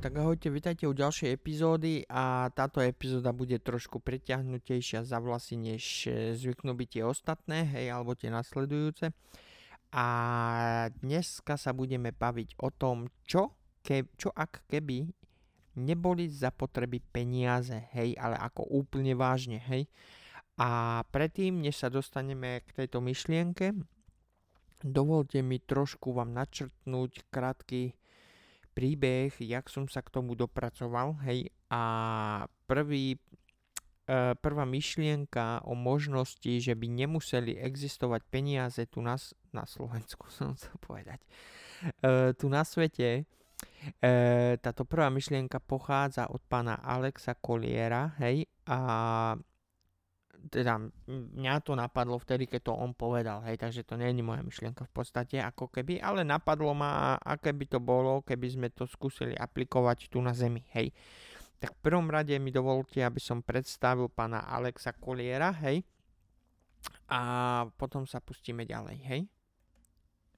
tak ahojte, vitajte u ďalšej epizódy a táto epizóda bude trošku preťahnutejšia za vlasy, než e, zvyknú byť tie ostatné, hej, alebo tie nasledujúce. A dneska sa budeme baviť o tom, čo, ke, čo ak keby neboli zapotreby peniaze, hej, ale ako úplne vážne, hej. A predtým, než sa dostaneme k tejto myšlienke, dovolte mi trošku vám načrtnúť krátky príbeh, jak som sa k tomu dopracoval, hej, a prvý, e, prvá myšlienka o možnosti, že by nemuseli existovať peniaze tu na, na Slovensku, som chcel povedať, e, tu na svete, e, táto prvá myšlienka pochádza od pána Alexa Koliera, hej, a teda mňa to napadlo vtedy, keď to on povedal, hej, takže to nie je moja myšlienka v podstate, ako keby, ale napadlo ma, aké by to bolo, keby sme to skúsili aplikovať tu na Zemi, hej. Tak v prvom rade mi dovolte, aby som predstavil pána Alexa Koliera, hej, a potom sa pustíme ďalej, hej.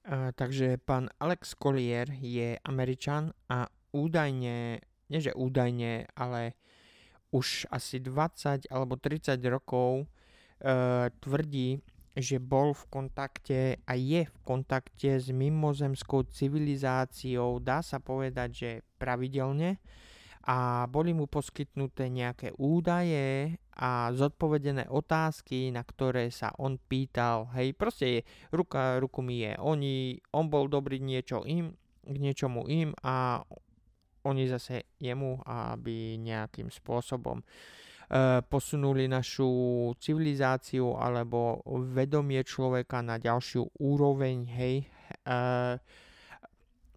Uh, takže pán Alex Collier je Američan a údajne, nie že údajne, ale už asi 20 alebo 30 rokov e, tvrdí, že bol v kontakte a je v kontakte s mimozemskou civilizáciou, dá sa povedať, že pravidelne a boli mu poskytnuté nejaké údaje a zodpovedené otázky, na ktoré sa on pýtal. Hej, proste je, ruka ruku mi je. Oni, on bol dobrý niečo im, k niečomu im a oni zase jemu, aby nejakým spôsobom e, posunuli našu civilizáciu alebo vedomie človeka na ďalšiu úroveň, hej. E,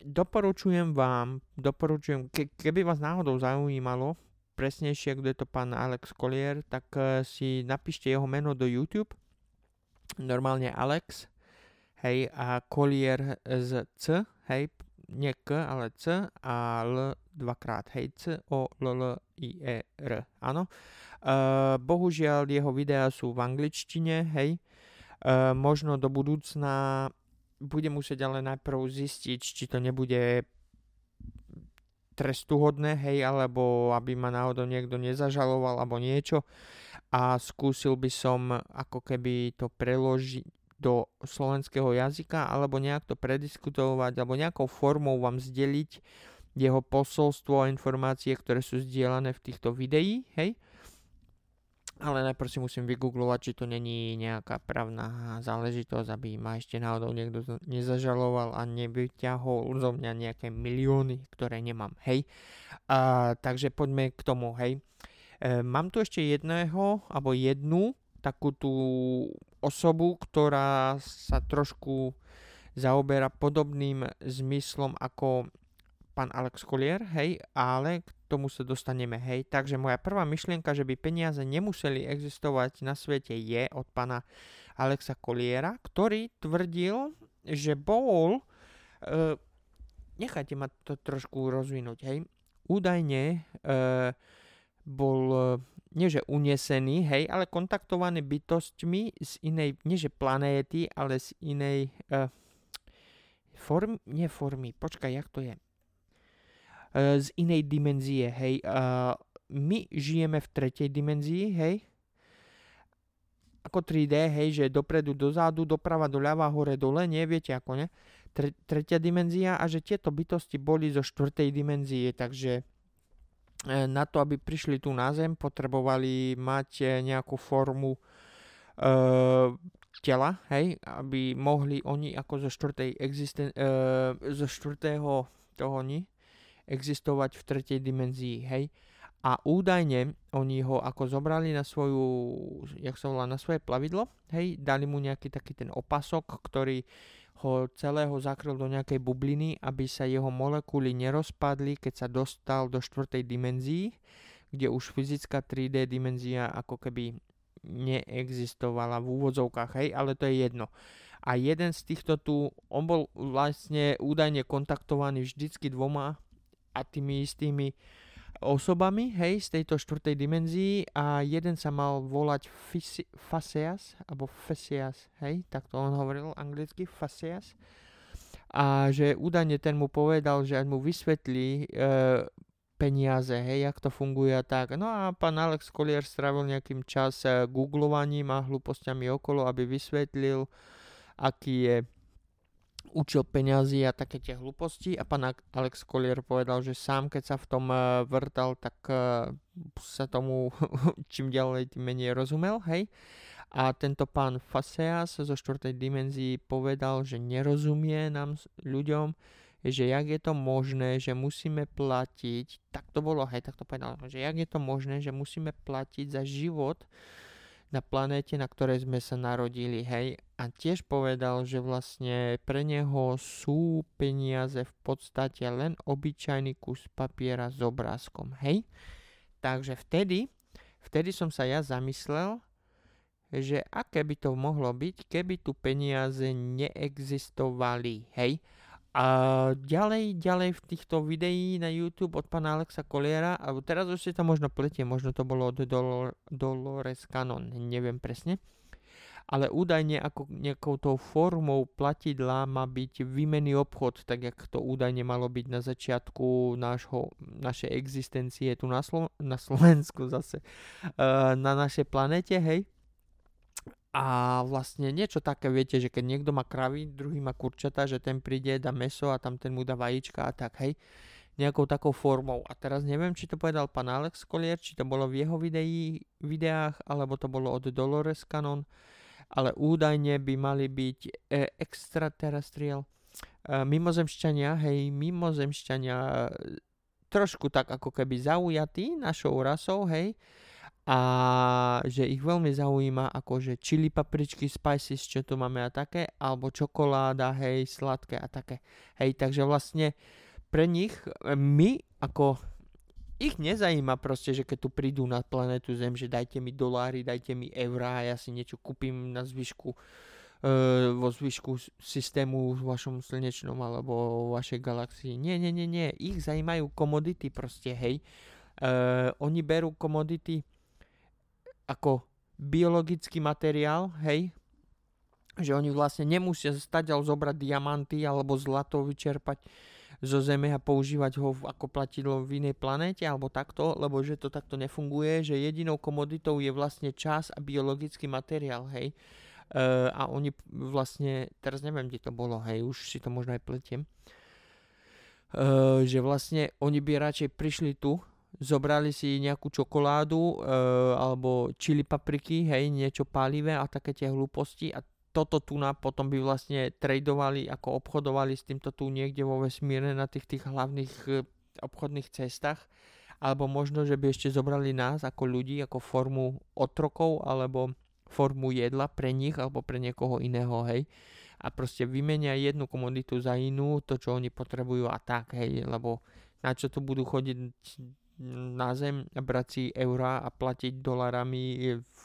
doporučujem vám, doporučujem, ke, keby vás náhodou zaujímalo, presnejšie, kto je to pán Alex Collier, tak e, si napíšte jeho meno do YouTube, normálne Alex, hej, a Collier z C, hej, nie K, ale C a L dvakrát, hej, C, O, L, L, I, E, R, áno. Uh, bohužiaľ jeho videá sú v angličtine, hej. Uh, možno do budúcna budem musieť ale najprv zistiť, či to nebude trestuhodné, hej, alebo aby ma náhodou niekto nezažaloval, alebo niečo a skúsil by som ako keby to preložiť, do slovenského jazyka alebo nejak to prediskutovať alebo nejakou formou vám zdeliť jeho posolstvo a informácie, ktoré sú zdieľané v týchto videí, hej. Ale najprv si musím vygooglovať, či to není nejaká právna záležitosť, aby ma ešte náhodou niekto nezažaloval a nevyťahol zo mňa nejaké milióny, ktoré nemám, hej. A, takže poďme k tomu, hej. E, mám tu ešte jedného, alebo jednu takú tú osobu, ktorá sa trošku zaoberá podobným zmyslom ako pán Alex Collier, hej, ale k tomu sa dostaneme, hej. Takže moja prvá myšlienka, že by peniaze nemuseli existovať na svete je od pána Alexa Colliera, ktorý tvrdil, že bol, e, nechajte ma to trošku rozvinúť, hej, údajne e, bol nie že unesený, hej, ale kontaktovaný bytostmi z inej, nie že planéty, ale z inej uh, formy, nie formy, počkaj, jak to je? Uh, z inej dimenzie, hej. Uh, my žijeme v tretej dimenzii, hej. Ako 3D, hej, že dopredu, dozadu, doprava, doľava, hore, dole, nie, viete ako, ne? Tre, tretia dimenzia a že tieto bytosti boli zo štvrtej dimenzie, takže E, na to, aby prišli tu na Zem, potrebovali mať e, nejakú formu e, tela, hej, aby mohli oni ako zo štvrtej existen- e, zo štvrtého toho ni existovať v tretej dimenzii, hej. A údajne oni ho ako zobrali na svoju, jak sa volá, na svoje plavidlo, hej, dali mu nejaký taký ten opasok, ktorý ho celého zakryl do nejakej bubliny, aby sa jeho molekuly nerozpadli, keď sa dostal do štvrtej dimenzii, kde už fyzická 3D dimenzia ako keby neexistovala v úvodzovkách, hej, ale to je jedno. A jeden z týchto tu, on bol vlastne údajne kontaktovaný vždycky dvoma a tými istými osobami, hej, z tejto štvrtej dimenzii a jeden sa mal volať Fisi, Faseas, alebo Fesias, hej, tak to on hovoril anglicky, Faseas. A že údajne ten mu povedal, že mu vysvetlí e, peniaze, hej, jak to funguje a tak. No a pán Alex Collier strávil nejakým čas eh, googlovaním a hlúpostiami okolo, aby vysvetlil, aký je učil peňazí a také tie hlúposti a pán Alex Collier povedal, že sám keď sa v tom uh, vrtal, tak uh, sa tomu čím ďalej tým menej rozumel, hej. A tento pán Faseas zo 4. dimenzii povedal, že nerozumie nám ľuďom, že jak je to možné, že musíme platiť, tak to bolo, hej, tak to povedal, že jak je to možné, že musíme platiť za život na planéte, na ktorej sme sa narodili, hej. A tiež povedal, že vlastne pre neho sú peniaze v podstate len obyčajný kus papiera s obrázkom, hej. Takže vtedy, vtedy som sa ja zamyslel, že aké by to mohlo byť, keby tu peniaze neexistovali, hej. A ďalej, ďalej v týchto videí na YouTube od pána Alexa Koliera, alebo teraz už si to možno pletie, možno to bolo od Dolor, Dolores Canon, neviem presne. Ale údajne ako nejakou tou formou platidla má byť výmenný obchod, tak jak to údajne malo byť na začiatku nášho, našej existencie tu na, Slo- na Slovensku zase, uh, na našej planete, hej a vlastne niečo také, viete, že keď niekto má kravy, druhý má kurčata, že ten príde, dá meso a tam ten mu dá vajíčka a tak, hej. Nejakou takou formou. A teraz neviem, či to povedal pán Alex Collier, či to bolo v jeho videí, videách, alebo to bolo od Dolores Canon, ale údajne by mali byť e, extraterrestrial, e, mimozemšťania, hej, mimozemšťania e, trošku tak ako keby zaujatí našou rasou, hej, a že ich veľmi zaujíma akože chili papričky, spices, čo tu máme a také, alebo čokoláda, hej, sladké a také. Hej, takže vlastne pre nich, e, my ako ich nezajíma proste, že keď tu prídu na planetu Zem, že dajte mi doláry, dajte mi eurá ja si niečo kúpim na zvyšku e, vo zvyšku systému v vašom slnečnom alebo vo vašej galaxii. Nie, nie, nie, nie. Ich zajímajú komodity proste, hej. E, oni berú komodity ako biologický materiál, hej, že oni vlastne nemusia stať zobrať diamanty alebo zlato vyčerpať zo Zeme a používať ho ako platidlo v inej planéte alebo takto, lebo že to takto nefunguje, že jedinou komoditou je vlastne čas a biologický materiál, hej. Uh, a oni vlastne, teraz neviem, kde to bolo, hej, už si to možno aj pletiem, uh, že vlastne oni by radšej prišli tu zobrali si nejakú čokoládu e, alebo čili papriky, hej, niečo palivé a také tie hlúposti a toto tu na potom by vlastne tradovali, ako obchodovali s týmto tu niekde vo vesmíre na tých tých hlavných e, obchodných cestách alebo možno, že by ešte zobrali nás ako ľudí, ako formu otrokov alebo formu jedla pre nich alebo pre niekoho iného, hej. A proste vymenia jednu komoditu za inú, to čo oni potrebujú a tak, hej, lebo na čo tu budú chodiť na zem, brať si eurá a platiť dolarami v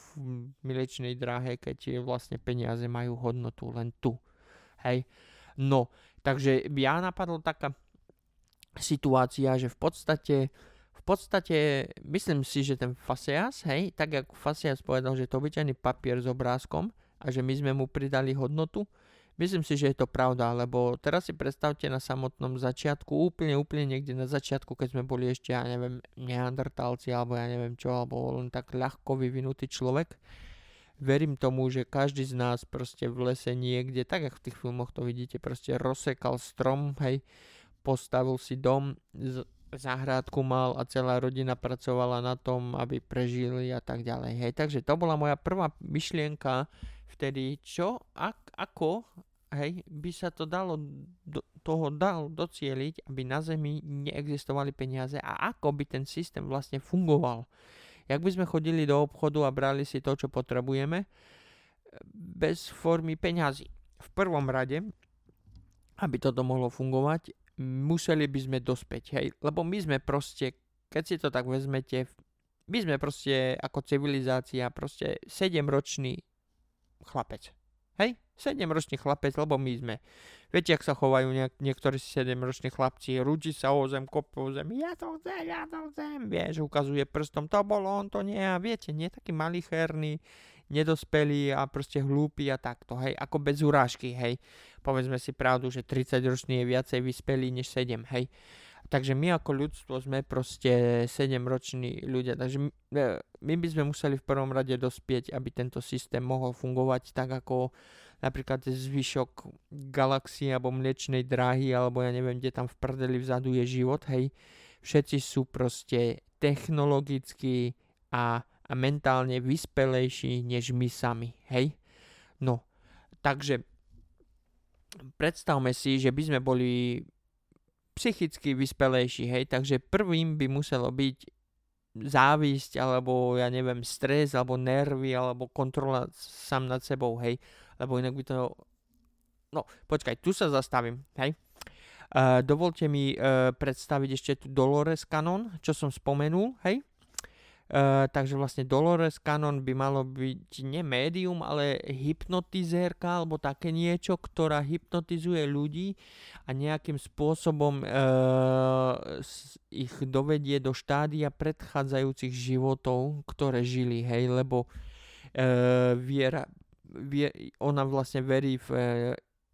milečnej dráhe, keď vlastne peniaze majú hodnotu len tu. Hej. No, takže ja napadla taká situácia, že v podstate v podstate myslím si, že ten Faseas, hej, tak ako Faseas povedal, že to obyčajný papier s obrázkom a že my sme mu pridali hodnotu, Myslím si, že je to pravda, lebo teraz si predstavte na samotnom začiatku, úplne, úplne niekde na začiatku, keď sme boli ešte, ja neviem, neandertálci, alebo ja neviem čo, alebo len tak ľahko vyvinutý človek. Verím tomu, že každý z nás proste v lese niekde, tak ako v tých filmoch to vidíte, proste rozsekal strom, hej, postavil si dom, záhradku mal a celá rodina pracovala na tom, aby prežili a tak ďalej. Hej, takže to bola moja prvá myšlienka vtedy, čo, ak, ako hej, by sa to dalo do, toho dal docieliť, aby na Zemi neexistovali peniaze a ako by ten systém vlastne fungoval. Jak by sme chodili do obchodu a brali si to, čo potrebujeme, bez formy peňazí. V prvom rade, aby toto mohlo fungovať, museli by sme dospäť, hej, lebo my sme proste, keď si to tak vezmete, my sme proste ako civilizácia proste 7-ročný chlapec. Hej? 7-ročný chlapec, lebo my sme. Viete, ak sa chovajú niek- niektorí 7-roční chlapci, rúči sa o zem, kope o zem, ja to chcem, ja to chcem, vieš, ukazuje prstom, to bolo, on to nie, a viete, nie taký malicherný, nedospelý a proste hlúpy a takto, hej, ako bez urážky, hej. Povedzme si pravdu, že 30-ročný je viacej vyspelý než 7, hej. Takže my ako ľudstvo sme proste 7-roční ľudia, takže e, my by sme museli v prvom rade dospieť, aby tento systém mohol fungovať tak ako napríklad zvyšok galaxie alebo mliečnej dráhy, alebo ja neviem, kde tam v prdeli vzadu je život, hej. Všetci sú proste technologicky a, a mentálne vyspelejší než my sami, hej. No, takže predstavme si, že by sme boli psychicky vyspelejší, hej, takže prvým by muselo byť závisť, alebo ja neviem, stres, alebo nervy, alebo kontrola sám nad sebou, hej, lebo inak by to... No, počkaj, tu sa zastavím, hej. Uh, dovolte mi uh, predstaviť ešte tu Dolores Canon, čo som spomenul, hej. Uh, takže vlastne Dolores Cannon by malo byť nie médium, ale hypnotizérka alebo také niečo, ktorá hypnotizuje ľudí a nejakým spôsobom uh, ich dovedie do štádia predchádzajúcich životov, ktoré žili, hej, lebo uh, viera, vie, ona vlastne verí v,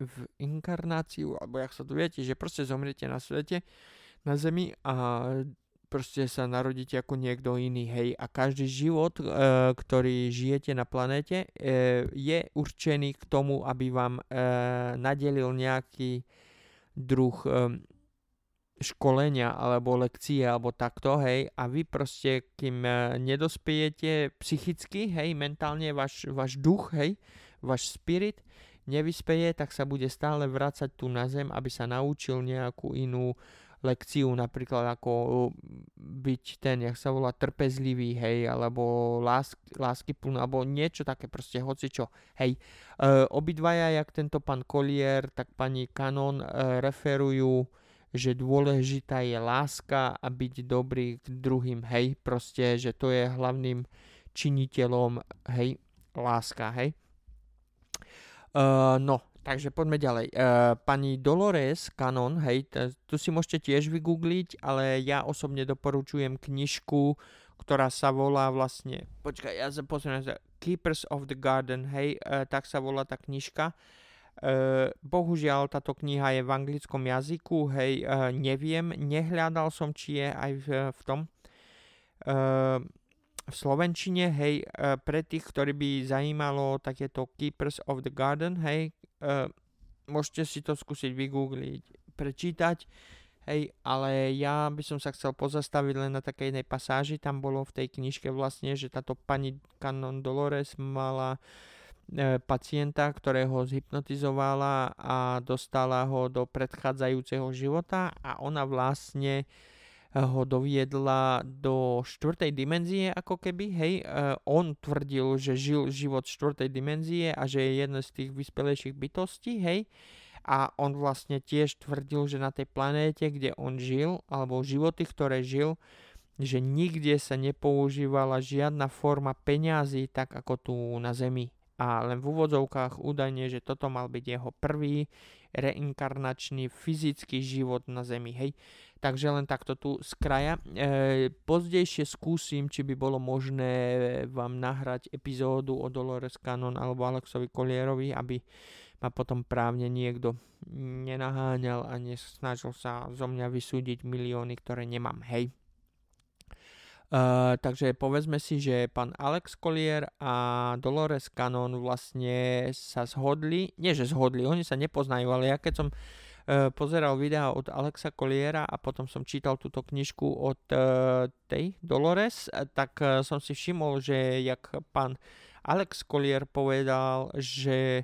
v inkarnáciu, alebo jak sa to viete, že proste zomriete na svete, na zemi a proste sa narodíte ako niekto iný, hej. A každý život, e, ktorý žijete na planéte, e, je určený k tomu, aby vám e, nadelil nejaký druh e, školenia alebo lekcie alebo takto, hej. A vy proste, kým e, nedospiejete psychicky, hej, mentálne váš, váš duch, hej, váš spirit, nevyspeje, tak sa bude stále vrácať tu na zem, aby sa naučil nejakú inú lekciu, napríklad ako uh, byť ten, jak sa volá, trpezlivý, hej, alebo lásk, lásky plný, alebo niečo také proste, hoci čo, hej. E, obidvaja, jak tento pán Collier, tak pani Canon e, referujú, že dôležitá je láska a byť dobrý k druhým, hej, proste, že to je hlavným činiteľom, hej, láska, hej. Uh, no, Takže poďme ďalej. Uh, pani Dolores Canon, hej, t- tu si môžete tiež vygoogliť, ale ja osobne doporučujem knižku, ktorá sa volá vlastne, počkaj, ja sa pozriem, Keepers of the Garden, hej, uh, tak sa volá tá knižka. Uh, bohužiaľ, táto kniha je v anglickom jazyku, hej, uh, neviem, nehľadal som, či je aj v, v tom. Uh, v Slovenčine, hej, pre tých, ktorí by zajímalo takéto Keepers of the Garden, hej, Uh, môžete si to skúsiť vygoogliť, prečítať, hej, ale ja by som sa chcel pozastaviť len na takej jednej pasáži, tam bolo v tej knižke vlastne, že táto pani Canon Dolores mala e, pacienta, ktorého zhypnotizovala a dostala ho do predchádzajúceho života a ona vlastne ho doviedla do štvrtej dimenzie ako keby, hej, uh, on tvrdil, že žil život štvrtej dimenzie a že je jeden z tých vyspelejších bytostí, hej, a on vlastne tiež tvrdil, že na tej planéte, kde on žil, alebo životy, ktoré žil, že nikde sa nepoužívala žiadna forma peňazí tak ako tu na Zemi. A len v úvodzovkách údajne, že toto mal byť jeho prvý reinkarnačný fyzický život na Zemi. Hej. Takže len takto tu z kraja. E, pozdejšie skúsim, či by bolo možné vám nahrať epizódu o Dolores Cannon alebo Alexovi Kolierovi, aby ma potom právne niekto nenaháňal a nesnažil sa zo mňa vysúdiť milióny, ktoré nemám. Hej. Uh, takže povedzme si, že pán Alex Collier a Dolores Cannon vlastne sa zhodli, nie že zhodli, oni sa nepoznajú, ale ja keď som uh, pozeral videa od Alexa Colliera a potom som čítal túto knižku od uh, tej Dolores, tak uh, som si všimol, že jak pán Alex Collier povedal, že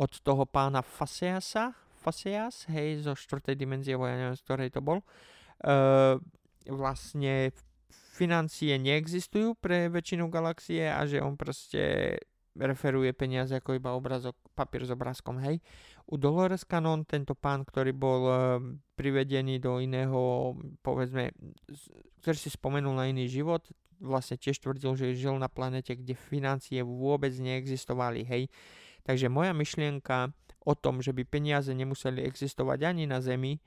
od toho pána Faseasa, Faseas, hej, zo štvrtej dimenzie, ja neviem, z ktorej to bol, uh, vlastne financie neexistujú pre väčšinu galaxie a že on proste referuje peniaze ako iba obrazok, papier s obrázkom, hej. U Dolores Cannon tento pán, ktorý bol uh, privedený do iného, povedzme, ktorý si spomenul na iný život, vlastne tiež tvrdil, že žil na planete, kde financie vôbec neexistovali, hej. Takže moja myšlienka o tom, že by peniaze nemuseli existovať ani na Zemi,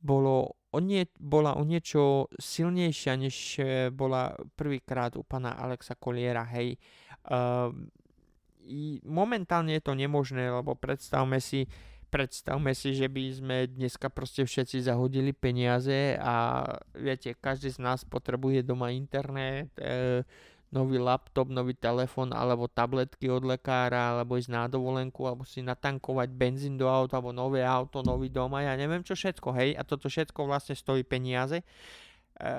bolo o nie, bola o niečo silnejšia, než eh, bola prvýkrát u pana Alexa Koliera, hej. Uh, momentálne je to nemožné, lebo predstavme si, predstavme si, že by sme dneska proste všetci zahodili peniaze a viete, každý z nás potrebuje doma internet, e, nový laptop, nový telefon alebo tabletky od lekára, alebo ísť na dovolenku, alebo si natankovať benzín do auta, alebo nové auto, nový dom a ja neviem čo všetko, hej, a toto všetko vlastne stojí peniaze. E,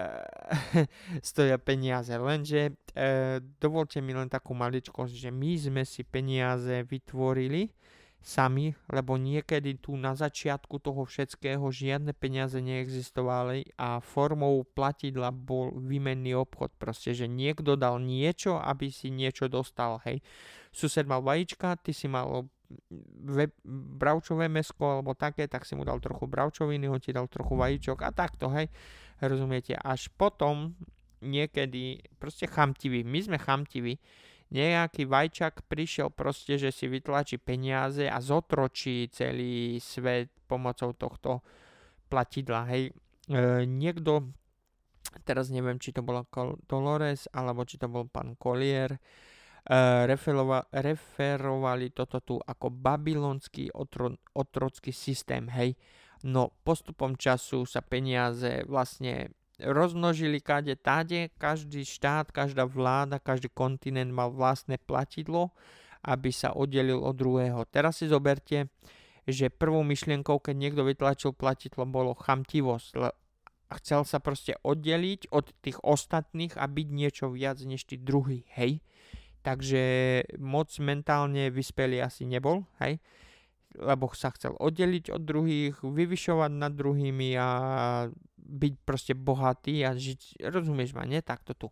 stoja peniaze, lenže e, dovolte mi len takú maličkosť, že my sme si peniaze vytvorili, sami, lebo niekedy tu na začiatku toho všetkého žiadne peniaze neexistovali a formou platidla bol výmenný obchod. Proste, že niekto dal niečo, aby si niečo dostal, hej. Sused mal vajíčka, ty si mal ve, bravčové mesko alebo také, tak si mu dal trochu bravčoviny, on ti dal trochu vajíčok a takto, hej. Rozumiete? Až potom niekedy, proste chamtiví, my sme chamtiví, nejaký vajčak prišiel proste, že si vytlačí peniaze a zotročí celý svet pomocou tohto platidla. Hej. E, niekto, teraz neviem, či to bola Dolores, alebo či to bol pán Collier, e, referova, referovali toto tu ako babylonský otro, otrocký systém, hej. No postupom času sa peniaze vlastne rozmnožili kade tade, každý štát, každá vláda, každý kontinent mal vlastné platidlo, aby sa oddelil od druhého. Teraz si zoberte, že prvou myšlienkou, keď niekto vytlačil platidlo, bolo chamtivosť. Chcel sa proste oddeliť od tých ostatných a byť niečo viac než tí druhý, hej. Takže moc mentálne vyspelý asi nebol, hej lebo sa chcel oddeliť od druhých, vyvyšovať nad druhými a byť proste bohatý a žiť, rozumieš ma, nie? Takto tu.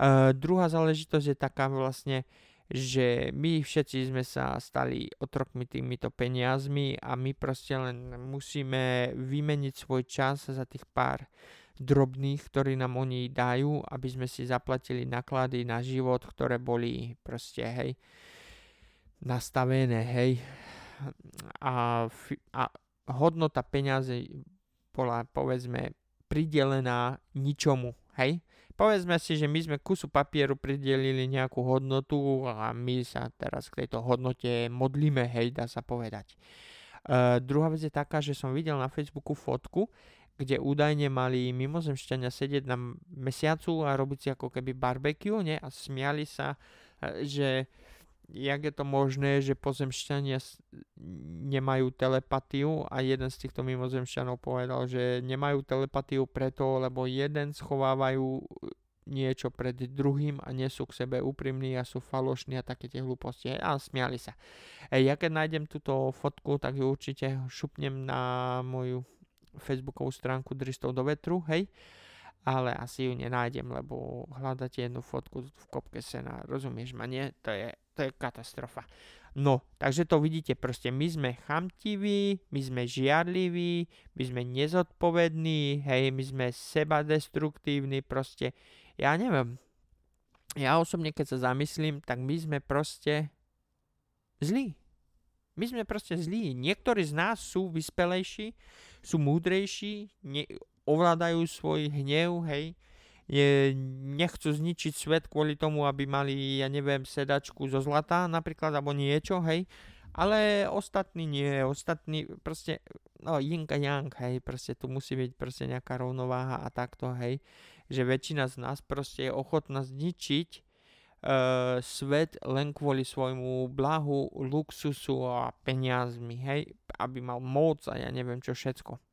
Uh, druhá záležitosť je taká vlastne, že my všetci sme sa stali otrokmi týmito peniazmi a my proste len musíme vymeniť svoj čas za tých pár drobných, ktorí nám oni dajú, aby sme si zaplatili náklady na život, ktoré boli proste, hej, nastavené, hej. A, a hodnota peňazí bola, povedzme, pridelená ničomu, hej? Povedzme si, že my sme kusu papieru pridelili nejakú hodnotu a my sa teraz k tejto hodnote modlíme, hej, dá sa povedať. Uh, druhá vec je taká, že som videl na Facebooku fotku, kde údajne mali mimozemšťania sedieť na mesiacu a robiť si ako keby barbecue, ne? A smiali sa, e, že jak je to možné, že pozemšťania nemajú telepatiu a jeden z týchto mimozemšťanov povedal, že nemajú telepatiu preto, lebo jeden schovávajú niečo pred druhým a nie sú k sebe úprimní a sú falošní a také tie hlúposti. A smiali sa. Ja keď nájdem túto fotku, tak ju určite šupnem na moju facebookovú stránku Dristov do vetru, hej ale asi ju nenájdem, lebo hľadáte jednu fotku v kopke sena, rozumieš ma, nie? To je, to je katastrofa. No, takže to vidíte, proste my sme chamtiví, my sme žiarliví, my sme nezodpovední, hej, my sme seba destruktívni, proste, ja neviem, ja osobne keď sa zamyslím, tak my sme proste zlí. My sme proste zlí. Niektorí z nás sú vyspelejší, sú múdrejší, ne, ovládajú svoj hnev, hej, je, nechcú zničiť svet kvôli tomu, aby mali, ja neviem, sedačku zo zlata napríklad, alebo niečo, hej, ale ostatní nie, ostatní proste, no yin a yang, hej, proste tu musí byť proste nejaká rovnováha a takto, hej, že väčšina z nás proste je ochotná zničiť uh, svet len kvôli svojmu blahu, luxusu a peniazmi, hej, aby mal moc a ja neviem čo všetko.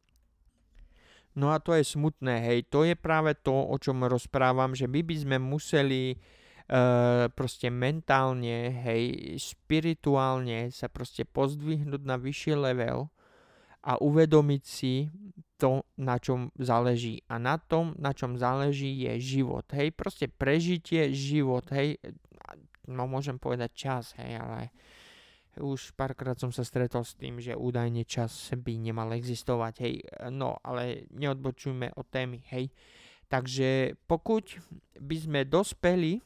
No a to je smutné, hej, to je práve to, o čom rozprávam, že my by sme museli uh, proste mentálne, hej, spirituálne sa proste pozdvihnúť na vyšší level a uvedomiť si to, na čom záleží. A na tom, na čom záleží, je život, hej, proste prežitie, život, hej, no môžem povedať čas, hej, ale už párkrát som sa stretol s tým, že údajne čas by nemal existovať, hej, no ale neodbočujme od témy, hej. Takže pokud by sme dospeli e,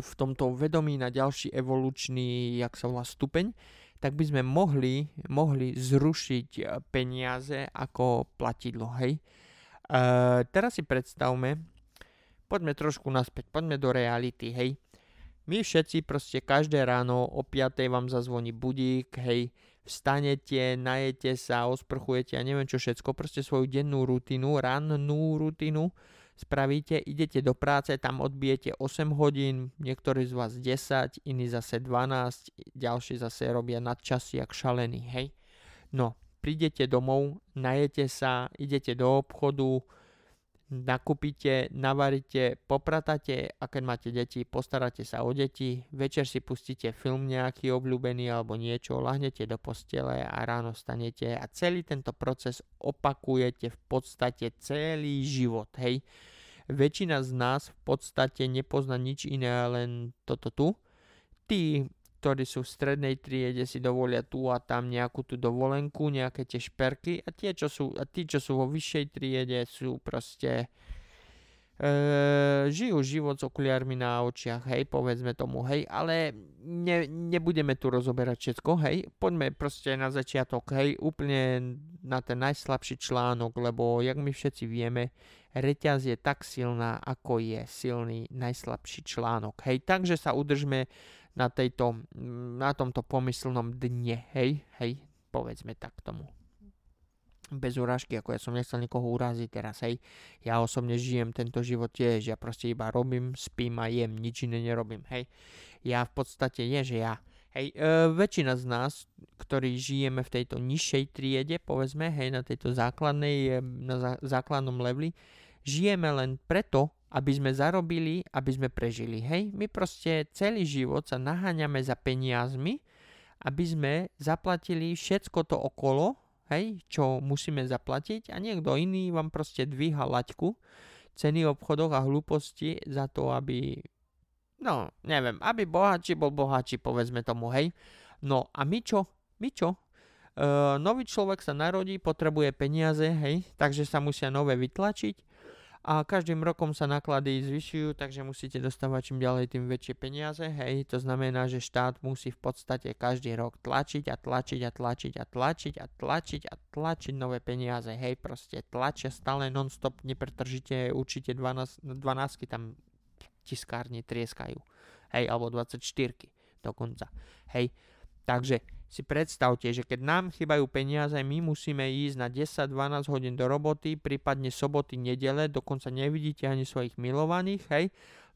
v tomto vedomí na ďalší evolučný, jak sa volá, stupeň, tak by sme mohli, mohli zrušiť peniaze ako platidlo, hej. E, teraz si predstavme, poďme trošku naspäť, poďme do reality, hej. My všetci proste každé ráno o 5 vám zazvoní budík, hej, vstanete, najete sa, osprchujete a neviem čo všetko, proste svoju dennú rutinu, rannú rutinu spravíte, idete do práce, tam odbijete 8 hodín, niektorí z vás 10, iní zase 12, ďalší zase robia nadčasy jak šalení, hej. No, prídete domov, najete sa, idete do obchodu, nakúpite, navaríte, popratate a keď máte deti, postaráte sa o deti, večer si pustíte film nejaký obľúbený alebo niečo, lahnete do postele a ráno stanete a celý tento proces opakujete v podstate celý život, hej. Väčšina z nás v podstate nepozná nič iné, len toto tu. Tí ktorí sú v strednej triede, si dovolia tu a tam nejakú tú dovolenku, nejaké tie šperky a, tie, čo sú, a tí, čo sú vo vyššej triede, sú proste e, žijú život s okuliármi na očiach, hej, povedzme tomu, hej, ale ne, nebudeme tu rozoberať všetko, hej, poďme proste na začiatok, hej, úplne na ten najslabší článok, lebo jak my všetci vieme, reťaz je tak silná, ako je silný najslabší článok, hej, takže sa udržme na, tejto, na tomto pomyslnom dne, hej, hej, povedzme tak tomu. Bez urážky, ako ja som nechcel nikoho uraziť teraz, hej. Ja osobne žijem tento život tiež, ja proste iba robím, spím a jem, nič iné nerobím, hej. Ja v podstate je, že ja, hej, e, väčšina z nás, ktorí žijeme v tejto nižšej triede, povedzme, hej, na tejto základnej, na zá, základnom leveli, žijeme len preto, aby sme zarobili, aby sme prežili. Hej, my proste celý život sa naháňame za peniazmi, aby sme zaplatili všetko to okolo, hej, čo musíme zaplatiť a niekto iný vám proste dvíha laťku ceny obchodoch a hlúposti za to, aby, no, neviem, aby bohatší bol bohatší, povedzme tomu, hej. No a my čo? My čo? Uh, nový človek sa narodí, potrebuje peniaze, hej, takže sa musia nové vytlačiť a každým rokom sa náklady zvyšujú, takže musíte dostávať čím ďalej tým väčšie peniaze, hej, to znamená, že štát musí v podstate každý rok tlačiť a tlačiť a tlačiť a tlačiť a tlačiť a tlačiť nové peniaze, hej, proste tlačia stále non-stop, nepretržite, určite 12, 12 tam tiskárne trieskajú, hej, alebo 24 dokonca, hej, takže si predstavte, že keď nám chýbajú peniaze, my musíme ísť na 10-12 hodín do roboty, prípadne soboty, nedele, dokonca nevidíte ani svojich milovaných, hej,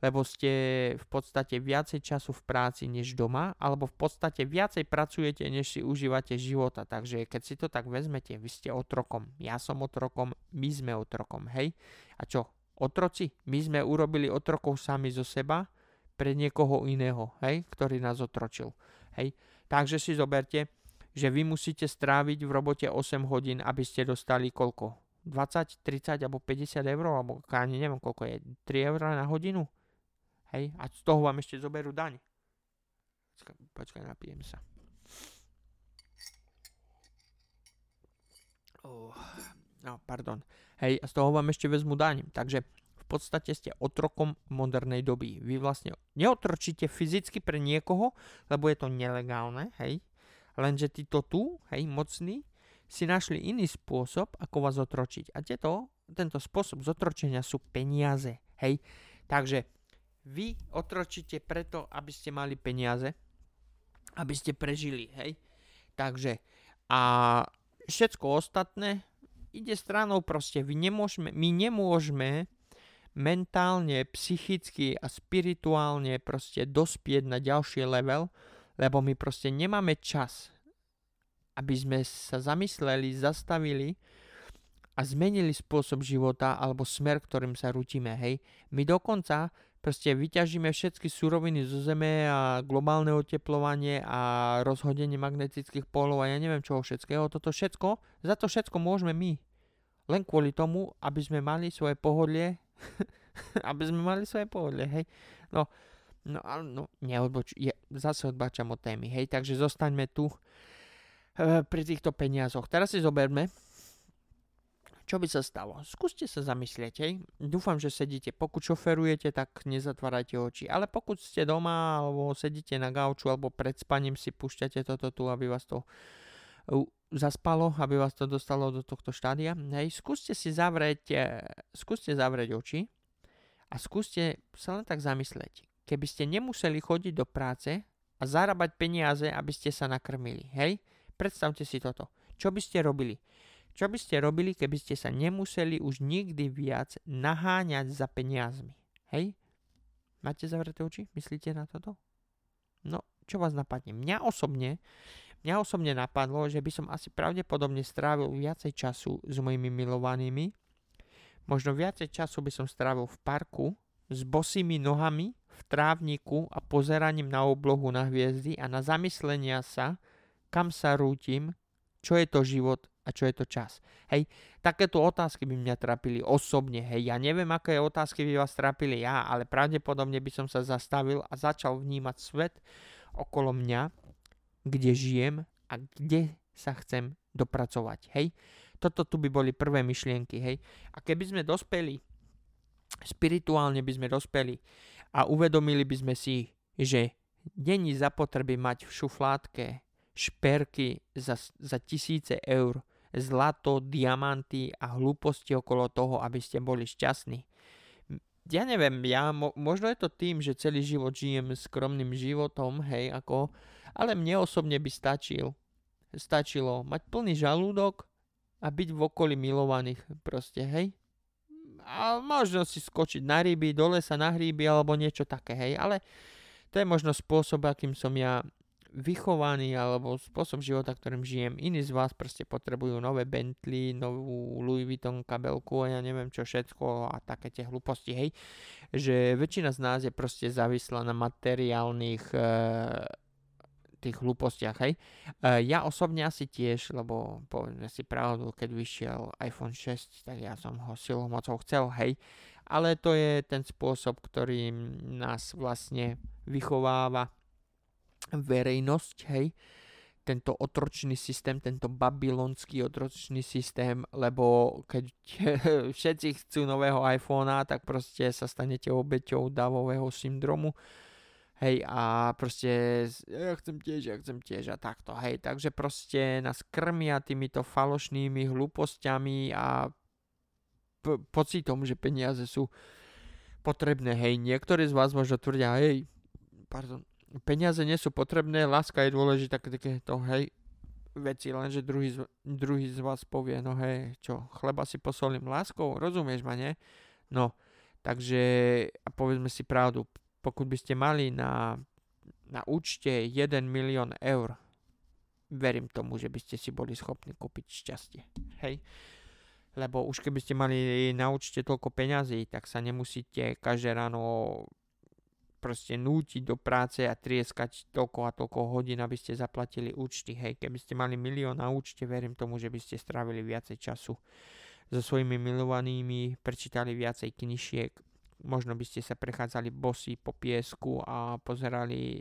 lebo ste v podstate viacej času v práci než doma, alebo v podstate viacej pracujete, než si užívate života. Takže keď si to tak vezmete, vy ste otrokom, ja som otrokom, my sme otrokom, hej. A čo, otroci? My sme urobili otrokov sami zo seba pre niekoho iného, hej, ktorý nás otročil, hej. Takže si zoberte, že vy musíte stráviť v robote 8 hodín, aby ste dostali koľko? 20, 30 alebo 50 eur, alebo ani neviem koľko je, 3 eur na hodinu? Hej, a z toho vám ešte zoberú daň. Počkaj, napijem sa. Oh, no, pardon. Hej, a z toho vám ešte vezmu daň. Takže podstate ste otrokom modernej doby. Vy vlastne neotročíte fyzicky pre niekoho, lebo je to nelegálne, hej. Lenže títo tu, hej, mocní, si našli iný spôsob, ako vás otročiť. A tieto, tento spôsob zotročenia sú peniaze, hej. Takže vy otročíte preto, aby ste mali peniaze, aby ste prežili, hej. Takže a všetko ostatné ide stranou proste. Vy nemôžeme, my nemôžeme mentálne, psychicky a spirituálne proste dospieť na ďalší level, lebo my proste nemáme čas, aby sme sa zamysleli, zastavili a zmenili spôsob života alebo smer, ktorým sa rutíme, hej. My dokonca proste vyťažíme všetky suroviny zo Zeme a globálne oteplovanie a rozhodenie magnetických polov a ja neviem čoho všetkého. Toto všetko, za to všetko môžeme my. Len kvôli tomu, aby sme mali svoje pohodlie aby sme mali svoje pohodlie, hej. No, no, no neodboč, je, zase odbačam od témy, hej, takže zostaňme tu e, pri týchto peniazoch. Teraz si zoberme, čo by sa stalo? Skúste sa zamyslieť, hej. Dúfam, že sedíte. Pokud šoferujete, tak nezatvárajte oči. Ale pokud ste doma, alebo sedíte na gauču, alebo pred spaním si púšťate toto tu, aby vás to zaspalo, aby vás to dostalo do tohto štádia. Hej, skúste si zavrieť, e, skúste zavrieť oči a skúste sa len tak zamysleť. Keby ste nemuseli chodiť do práce a zarábať peniaze, aby ste sa nakrmili, hej? predstavte si toto. Čo by ste robili? Čo by ste robili, keby ste sa nemuseli už nikdy viac naháňať za peniazmi? Hej? Máte zavreté oči? Myslíte na toto? No, čo vás napadne? Mňa osobne, mňa osobne napadlo, že by som asi pravdepodobne strávil viacej času s mojimi milovanými. Možno viacej času by som strávil v parku s bosými nohami v trávniku a pozeraním na oblohu na hviezdy a na zamyslenia sa, kam sa rútim, čo je to život a čo je to čas. Hej, takéto otázky by mňa trápili osobne, hej, ja neviem, aké otázky by vás trápili ja, ale pravdepodobne by som sa zastavil a začal vnímať svet okolo mňa, kde žijem a kde sa chcem dopracovať, hej. Toto tu by boli prvé myšlienky, hej. A keby sme dospeli, spirituálne by sme dospeli a uvedomili by sme si, že není zapotreby mať v šuflátke šperky za, za tisíce eur, zlato, diamanty a hlúposti okolo toho, aby ste boli šťastní. Ja neviem, ja, mo, možno je to tým, že celý život žijem skromným životom, hej, ako, ale mne osobne by stačil, stačilo mať plný žalúdok a byť v okolí milovaných, proste, hej. A možno si skočiť na ryby, dole sa na hríby alebo niečo také, hej, ale to je možno spôsob, akým som ja vychovaný alebo spôsob života, ktorým žijem. Iní z vás proste potrebujú nové Bentley, novú Louis Vuitton kabelku a ja neviem čo všetko a také tie hlúposti, hej. Že väčšina z nás je proste závislá na materiálnych e, tých hlúpostiach, hej. E, ja osobne asi tiež, lebo povedzme si pravdu, keď vyšiel iPhone 6, tak ja som ho silou mocou chcel, hej. Ale to je ten spôsob, ktorý nás vlastne vychováva verejnosť, hej, tento otročný systém, tento babylonský otročný systém, lebo keď všetci chcú nového iPhonea, tak proste sa stanete obeťou davového syndromu. Hej, a proste ja chcem tiež, ja chcem tiež a takto, hej. Takže proste nás krmia týmito falošnými hlúpostiami a p- pocitom, že peniaze sú potrebné, hej. Niektorí z vás možno tvrdia, hej, pardon, peniaze nie sú potrebné, láska je dôležitá, keď to hej, veci, lenže druhý z, druhý z vás povie, no hej, čo, chleba si posolím láskou, rozumieš ma, nie? No, takže, a povedzme si pravdu, pokud by ste mali na, na účte 1 milión eur, verím tomu, že by ste si boli schopní kúpiť šťastie, hej? Lebo už keby ste mali na účte toľko peňazí, tak sa nemusíte každé ráno proste nútiť do práce a trieskať toľko a toľko hodín, aby ste zaplatili účty. Hej, keby ste mali milión na účte, verím tomu, že by ste strávili viacej času so svojimi milovanými, prečítali viacej knižiek, možno by ste sa prechádzali bosy po piesku a pozerali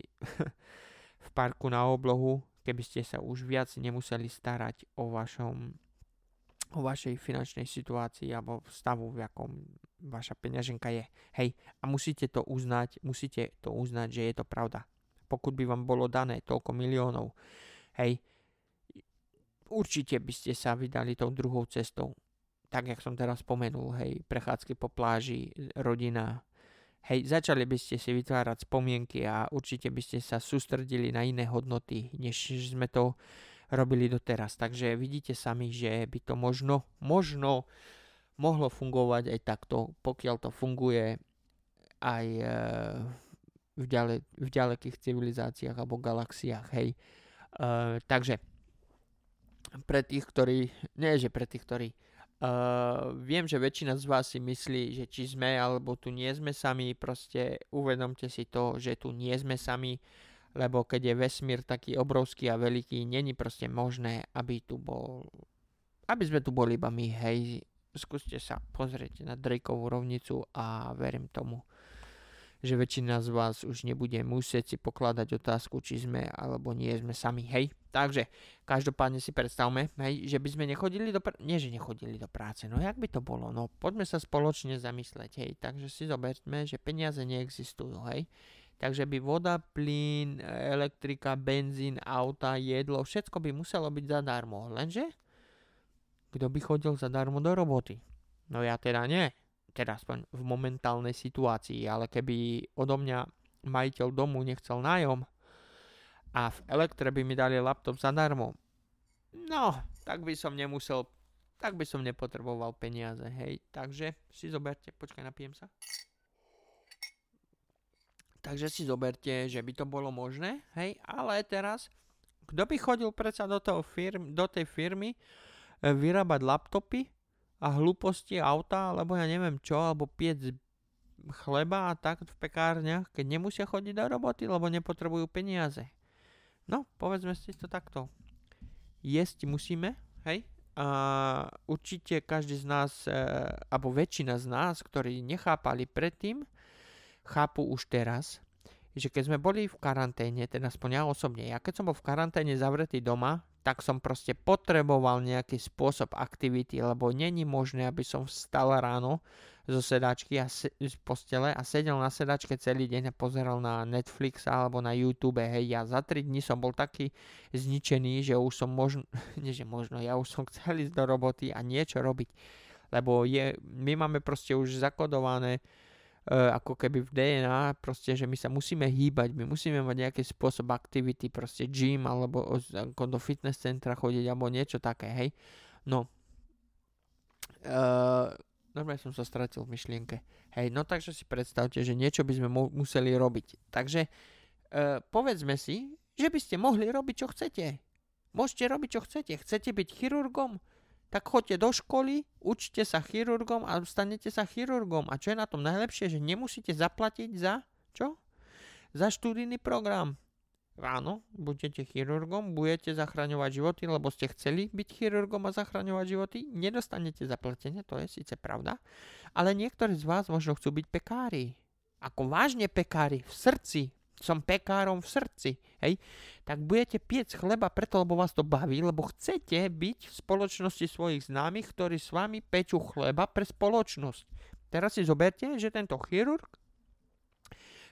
v parku na oblohu, keby ste sa už viac nemuseli starať o vašom o vašej finančnej situácii alebo stavu, v akom vaša peňaženka je. Hej, a musíte to uznať, musíte to uznať, že je to pravda. Pokud by vám bolo dané toľko miliónov, hej, určite by ste sa vydali tou druhou cestou. Tak, jak som teraz spomenul, hej, prechádzky po pláži, rodina, hej, začali by ste si vytvárať spomienky a určite by ste sa sústredili na iné hodnoty, než sme to robili doteraz. Takže vidíte sami, že by to možno, možno mohlo fungovať aj takto, pokiaľ to funguje aj e, v, ďale, v ďalekých civilizáciách alebo galaxiách, hej. E, takže pre tých, ktorí, nie že pre tých, ktorí, uh, viem, že väčšina z vás si myslí, že či sme alebo tu nie sme sami, proste uvedomte si to, že tu nie sme sami, lebo keď je vesmír taký obrovský a veľký, není proste možné, aby tu bol, aby sme tu boli iba my, hej, skúste sa pozrieť na Drakeovú rovnicu a verím tomu, že väčšina z vás už nebude musieť si pokladať otázku, či sme alebo nie sme sami, hej. Takže, každopádne si predstavme, hej, že by sme nechodili do práce, nie že nechodili do práce, no jak by to bolo, no poďme sa spoločne zamysleť, hej, takže si zoberme, že peniaze neexistujú, hej Takže by voda, plyn, elektrika, benzín, auta, jedlo, všetko by muselo byť zadarmo. Lenže, kto by chodil zadarmo do roboty? No ja teda nie. Teda aspoň v momentálnej situácii, ale keby odo mňa majiteľ domu nechcel nájom a v elektre by mi dali laptop zadarmo, no, tak by som nemusel, tak by som nepotreboval peniaze, hej. Takže si zoberte, počkaj, napijem sa. Takže si zoberte, že by to bolo možné, hej, ale teraz, kto by chodil predsa do, toho firm, do tej firmy e, vyrábať laptopy a hlúposti auta, alebo ja neviem čo, alebo piec chleba a tak v pekárniach, keď nemusia chodiť do roboty, lebo nepotrebujú peniaze. No, povedzme si to takto. Jesť musíme, hej? A určite každý z nás, e, alebo väčšina z nás, ktorí nechápali predtým, chápu už teraz, že keď sme boli v karanténe, teda aspoň ja osobne, ja keď som bol v karanténe zavretý doma, tak som proste potreboval nejaký spôsob aktivity, lebo není možné, aby som vstal ráno zo sedačky a se, z postele a sedel na sedačke celý deň a pozeral na Netflix alebo na YouTube. Hej, ja za 3 dní som bol taký zničený, že už som možno, nie že možno, ja už som chcel ísť do roboty a niečo robiť. Lebo je, my máme proste už zakodované uh, ako keby v DNA, proste, že my sa musíme hýbať, my musíme mať nejaký spôsob aktivity, proste gym, alebo ako do fitness centra chodiť, alebo niečo také, hej. No. Uh, normálne som sa stratil v myšlienke. Hej, no takže si predstavte, že niečo by sme mu- museli robiť. Takže uh, povedzme si, že by ste mohli robiť, čo chcete. Môžete robiť, čo chcete. Chcete byť chirurgom? Tak choďte do školy, učte sa chirurgom a stanete sa chirurgom. A čo je na tom najlepšie, že nemusíte zaplatiť za čo? Za študijný program. Áno, budete chirurgom, budete zachraňovať životy, lebo ste chceli byť chirurgom a zachraňovať životy. Nedostanete zaplatenie, to je síce pravda. Ale niektorí z vás možno chcú byť pekári. Ako vážne pekári, v srdci, som pekárom v srdci, hej, tak budete piec chleba preto, lebo vás to baví, lebo chcete byť v spoločnosti svojich známych, ktorí s vami pečú chleba pre spoločnosť. Teraz si zoberte, že tento chirurg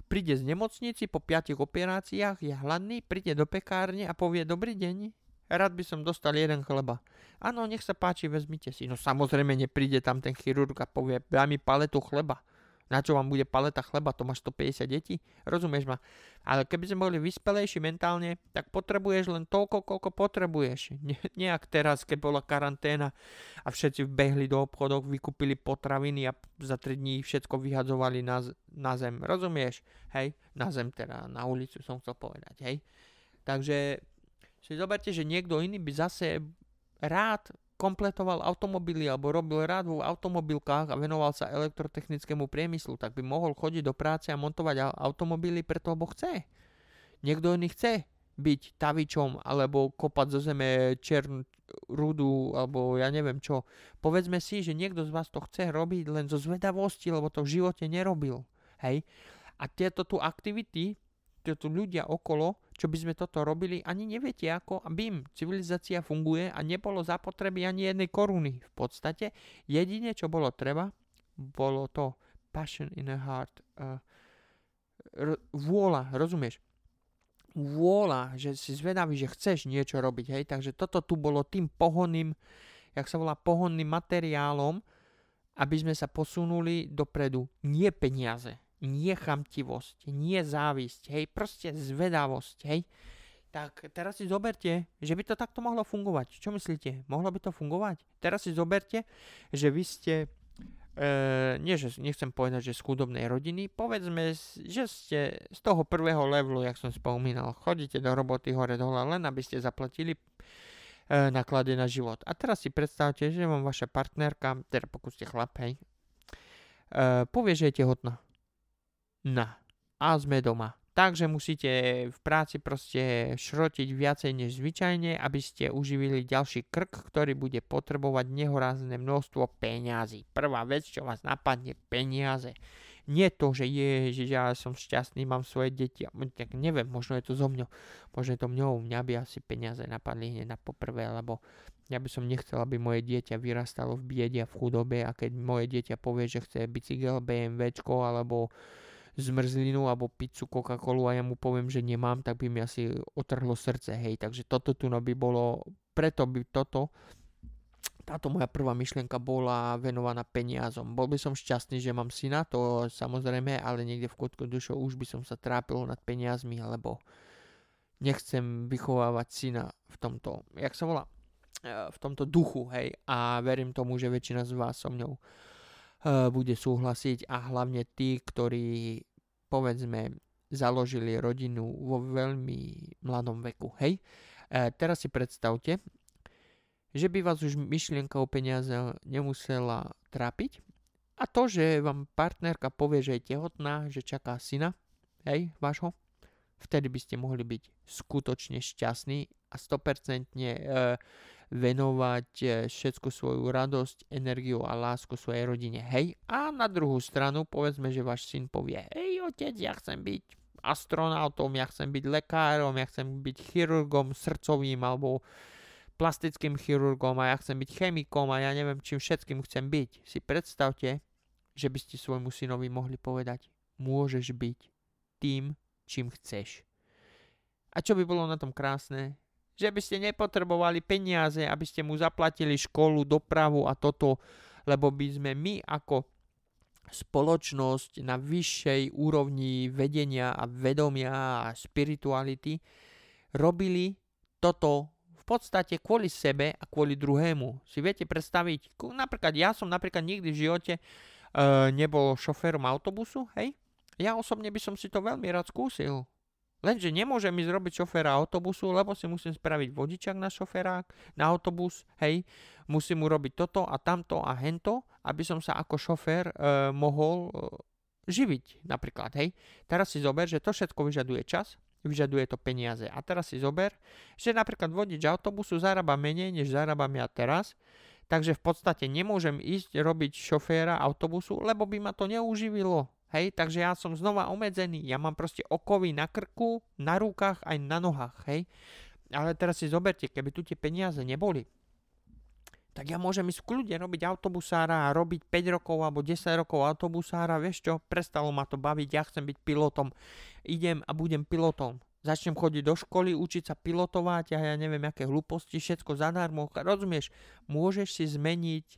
príde z nemocnici po piatich operáciách, je hladný, príde do pekárne a povie dobrý deň, rád by som dostal jeden chleba. Áno, nech sa páči, vezmite si. No samozrejme nepríde tam ten chirurg a povie, daj mi paletu chleba. Na čo vám bude paleta chleba, to máš 150 detí? Rozumieš ma? Ale keby sme boli vyspelejší mentálne, tak potrebuješ len toľko, koľko potrebuješ. Ne, nejak teraz, keď bola karanténa a všetci vbehli do obchodov, vykúpili potraviny a za 3 dní všetko vyhadzovali na, na zem. Rozumieš? Hej? Na zem teda, na ulicu som chcel povedať. Hej? Takže si zoberte, že niekto iný by zase rád kompletoval automobily alebo robil rád v automobilkách a venoval sa elektrotechnickému priemyslu, tak by mohol chodiť do práce a montovať automobily preto, lebo chce. Niekto iný chce byť tavičom alebo kopať zo zeme čern, rudu alebo ja neviem čo. Povedzme si, že niekto z vás to chce robiť len zo zvedavosti, lebo to v živote nerobil. Hej? A tieto tu aktivity, tieto ľudia okolo čo by sme toto robili, ani neviete ako a bim, civilizácia funguje a nebolo zapotreby ani jednej koruny. V podstate jedine, čo bolo treba, bolo to passion in a heart. Uh, r- vôľa, rozumieš? Vôľa, že si zvedavý, že chceš niečo robiť, hej, takže toto tu bolo tým pohonným, jak sa volá, pohonným materiálom, aby sme sa posunuli dopredu. Nie peniaze, nie chamtivosť, nie závisť, hej, proste zvedavosť, hej. Tak teraz si zoberte, že by to takto mohlo fungovať. Čo myslíte? Mohlo by to fungovať? Teraz si zoberte, že vy ste, e, nie, že nechcem povedať, že z chudobnej rodiny, povedzme, že ste z toho prvého levelu, jak som spomínal, chodíte do roboty hore dole, len aby ste zaplatili e, náklady na život. A teraz si predstavte, že vám vaša partnerka, teda pokud ste chlap, hej, e, povie, že je tehotná na. A sme doma. Takže musíte v práci proste šrotiť viacej než zvyčajne, aby ste uživili ďalší krk, ktorý bude potrebovať nehorázne množstvo peňazí. Prvá vec, čo vás napadne, peniaze. Nie to, že je, že ja som šťastný, mám svoje deti. Tak neviem, možno je to zo mňou. Možno je to mňou. Mňa by asi peniaze napadli hneď na poprvé, lebo ja by som nechcel, aby moje dieťa vyrastalo v biede a v chudobe a keď moje dieťa povie, že chce bicykel, BMWčko alebo zmrzlinu alebo pizzu, Coca-Colu a ja mu poviem, že nemám, tak by mi asi otrhlo srdce, hej. Takže toto tu no by bolo, preto by toto, táto moja prvá myšlienka bola venovaná peniazom. Bol by som šťastný, že mám syna, to samozrejme, ale niekde v kutku dušou už by som sa trápil nad peniazmi, alebo nechcem vychovávať syna v tomto, jak sa volá, v tomto duchu, hej, a verím tomu, že väčšina z vás so mňou bude súhlasiť a hlavne tí, ktorí povedzme založili rodinu vo veľmi mladom veku, hej. Uh, teraz si predstavte, že by vás už myšlienka o peniaze nemusela trápiť a to, že vám partnerka povie, že je tehotná, že čaká syna, hej, vášho, vtedy by ste mohli byť skutočne šťastní a 100% e, venovať e, všetku svoju radosť, energiu a lásku svojej rodine. Hej, a na druhú stranu povedzme, že váš syn povie, hej otec, ja chcem byť astronautom, ja chcem byť lekárom, ja chcem byť chirurgom srdcovým alebo plastickým chirurgom a ja chcem byť chemikom a ja neviem, čím všetkým chcem byť. Si predstavte, že by ste svojmu synovi mohli povedať, môžeš byť tým, čím chceš. A čo by bolo na tom krásne? Že by ste nepotrebovali peniaze, aby ste mu zaplatili školu, dopravu a toto, lebo by sme my ako spoločnosť na vyššej úrovni vedenia a vedomia a spirituality robili toto v podstate kvôli sebe a kvôli druhému. Si viete predstaviť, napríklad ja som napríklad nikdy v živote uh, nebol šoférom autobusu, hej? Ja osobne by som si to veľmi rád skúsil. Lenže nemôžem ísť robiť šoféra autobusu, lebo si musím spraviť vodičak na šoférák, na autobus, hej, musím urobiť toto a tamto a hento, aby som sa ako šofér e, mohol e, živiť napríklad, hej. Teraz si zober, že to všetko vyžaduje čas, vyžaduje to peniaze. A teraz si zober, že napríklad vodič autobusu zarába menej, než zarábam ja teraz, takže v podstate nemôžem ísť robiť šoféra autobusu, lebo by ma to neuživilo. Hej, takže ja som znova obmedzený. Ja mám proste okovy na krku, na rukách aj na nohách. Hej. Ale teraz si zoberte, keby tu tie peniaze neboli, tak ja môžem ísť v kľude robiť autobusára a robiť 5 rokov alebo 10 rokov autobusára, vieš čo, prestalo ma to baviť, ja chcem byť pilotom. Idem a budem pilotom. Začnem chodiť do školy, učiť sa pilotovať a ja neviem, aké hlúposti, všetko zadarmo. Rozumieš, môžeš si zmeniť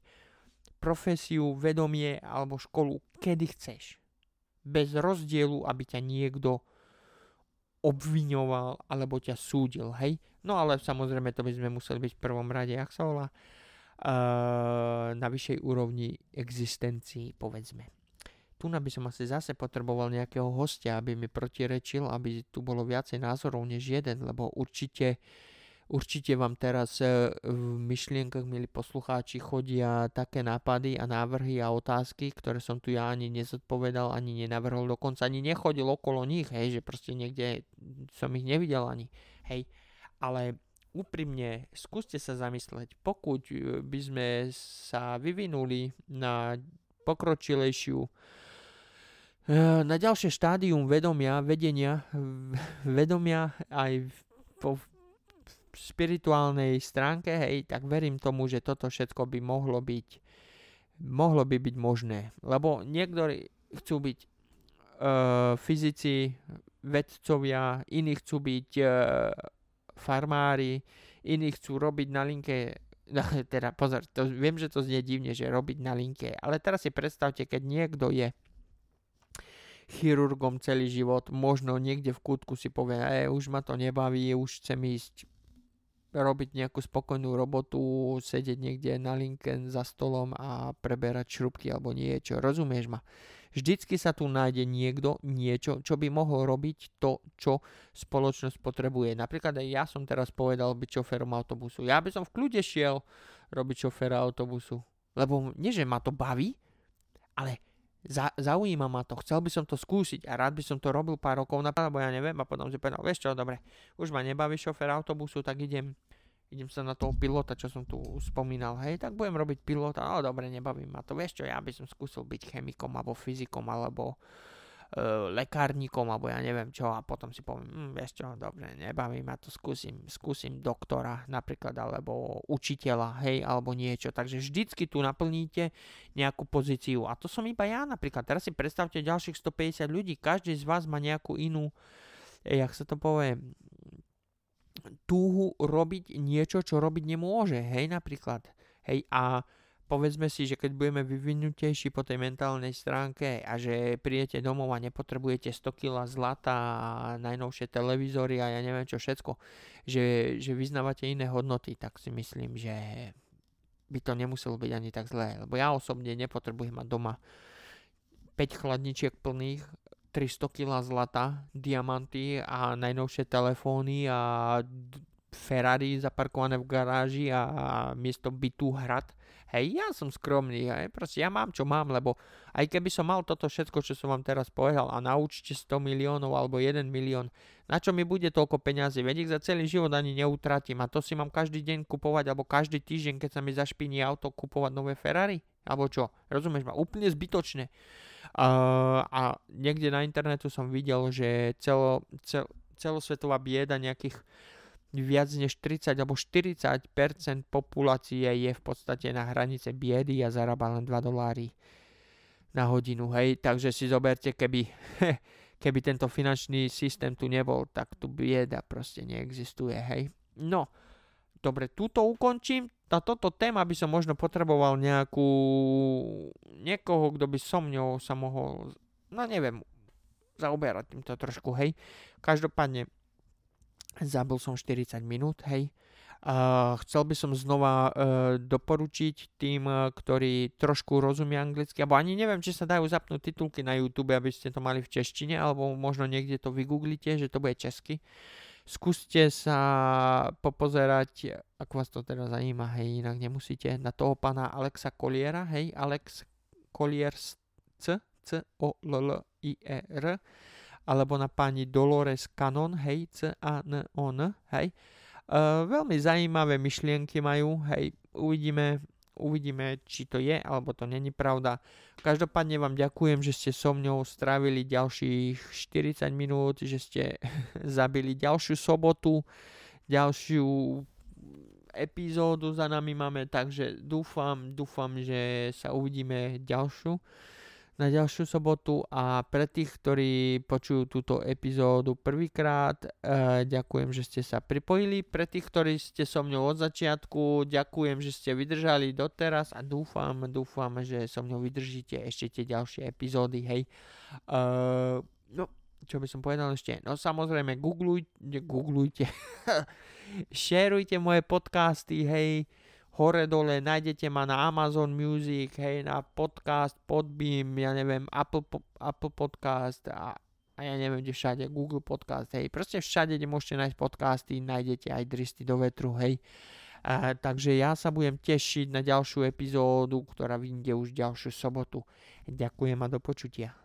profesiu, vedomie alebo školu, kedy chceš bez rozdielu, aby ťa niekto obviňoval alebo ťa súdil, hej? No ale samozrejme to by sme museli byť v prvom rade, jak sa volá, uh, na vyššej úrovni existencii, povedzme. Tu by som asi zase potreboval nejakého hostia, aby mi protirečil, aby tu bolo viacej názorov než jeden, lebo určite uh, Určite vám teraz e, v myšlienkach, milí poslucháči, chodia také nápady a návrhy a otázky, ktoré som tu ja ani nezodpovedal, ani nenavrhol, dokonca ani nechodil okolo nich, hej, že proste niekde som ich nevidel ani, hej. Ale úprimne, skúste sa zamysleť, pokud e, by sme sa vyvinuli na pokročilejšiu e, na ďalšie štádium vedomia, vedenia, vedomia aj po, spirituálnej stránke, hej, tak verím tomu, že toto všetko by mohlo byť mohlo by byť možné. Lebo niektorí chcú byť uh, fyzici, vedcovia, iní chcú byť uh, farmári, iní chcú robiť na linke No, teda pozor, to, viem, že to znie divne, že robiť na linke, ale teraz si predstavte, keď niekto je chirurgom celý život, možno niekde v kútku si povie, e, už ma to nebaví, už chcem ísť robiť nejakú spokojnú robotu, sedieť niekde na linke za stolom a preberať šrubky alebo niečo. Rozumieš ma? Vždycky sa tu nájde niekto, niečo, čo by mohol robiť to, čo spoločnosť potrebuje. Napríklad aj ja som teraz povedal byť šoférom autobusu. Ja by som v kľude šiel robiť šoféra autobusu. Lebo nie, že ma to baví, ale za, zaujíma ma to, chcel by som to skúsiť a rád by som to robil pár rokov na alebo ja neviem. A potom si povedal, vieš čo, dobre, už ma nebaví šofér autobusu, tak idem, idem sa na toho pilota, čo som tu spomínal, hej, tak budem robiť pilota, ale dobre, nebaví ma to, vieš čo, ja by som skúsil byť chemikom alebo fyzikom alebo lekárnikom alebo ja neviem čo a potom si poviem, hm, vieš čo, dobre, nebaví ma to, skúsim, skúsim doktora napríklad alebo učiteľa, hej, alebo niečo. Takže vždycky tu naplníte nejakú pozíciu a to som iba ja napríklad. Teraz si predstavte ďalších 150 ľudí, každý z vás má nejakú inú, eh, jak sa to povie, túhu robiť niečo, čo robiť nemôže, hej, napríklad. Hej, a povedzme si, že keď budeme vyvinutejší po tej mentálnej stránke a že prídete domov a nepotrebujete 100 kg zlata a najnovšie televízory a ja neviem čo všetko, že, že vyznávate iné hodnoty, tak si myslím, že by to nemuselo byť ani tak zlé. Lebo ja osobne nepotrebujem mať doma 5 chladničiek plných, 300 kg zlata, diamanty a najnovšie telefóny a Ferrari zaparkované v garáži a miesto bytu hrad Hej, ja som skromný, hej, proste ja mám čo mám, lebo aj keby som mal toto všetko, čo som vám teraz povedal a naučte 100 miliónov alebo 1 milión, na čo mi bude toľko peňazí, veď ich za celý život ani neutratím. A to si mám každý deň kupovať alebo každý týždeň, keď sa mi zašpiní auto, kupovať nové Ferrari, alebo čo, rozumieš ma, úplne zbytočné. Uh, a niekde na internetu som videl, že celo, cel, celosvetová bieda nejakých viac než 30 alebo 40% populácie je v podstate na hranice biedy a zarába len 2 doláry na hodinu, hej, takže si zoberte, keby, keby tento finančný systém tu nebol, tak tu bieda proste neexistuje, hej. No, dobre, túto ukončím, na toto téma by som možno potreboval nejakú, niekoho, kto by so mňou sa mohol, no neviem, zaoberať týmto trošku, hej. Každopádne, Zabil som 40 minút, hej. Uh, chcel by som znova uh, doporučiť tým, uh, ktorí trošku rozumia anglicky, alebo ani neviem, či sa dajú zapnúť titulky na YouTube, aby ste to mali v češtine, alebo možno niekde to vygooglite, že to bude česky. Skúste sa popozerať, ak vás to teda zajíma, hej, inak nemusíte, na toho pána Alexa Colliera, hej, Alex Collier C, C, O, L, L, I, E, R alebo na pani Dolores Cannon, hej, C-A-N-O-N, hej. Uh, veľmi zaujímavé myšlienky majú, hej, uvidíme, uvidíme, či to je, alebo to není pravda. Každopádne vám ďakujem, že ste so mňou strávili ďalších 40 minút, že ste zabili ďalšiu sobotu, ďalšiu epizódu za nami máme, takže dúfam, dúfam, že sa uvidíme ďalšiu na ďalšiu sobotu a pre tých, ktorí počujú túto epizódu prvýkrát, e, ďakujem, že ste sa pripojili. Pre tých, ktorí ste so mňou od začiatku, ďakujem, že ste vydržali doteraz a dúfam, dúfam, že so mňou vydržíte ešte tie ďalšie epizódy, hej. E, no, čo by som povedal ešte? No samozrejme, googlujte, googlujte, šerujte moje podcasty, hej, hore dole, nájdete ma na Amazon Music, hej, na podcast, Podbeam, ja neviem, Apple, Apple Podcast a, a ja neviem, kde všade, Google Podcast, hej, proste všade, kde môžete nájsť podcasty, nájdete aj Dristy do vetru, hej. A, takže ja sa budem tešiť na ďalšiu epizódu, ktorá vyjde už ďalšiu sobotu. Ďakujem a do počutia.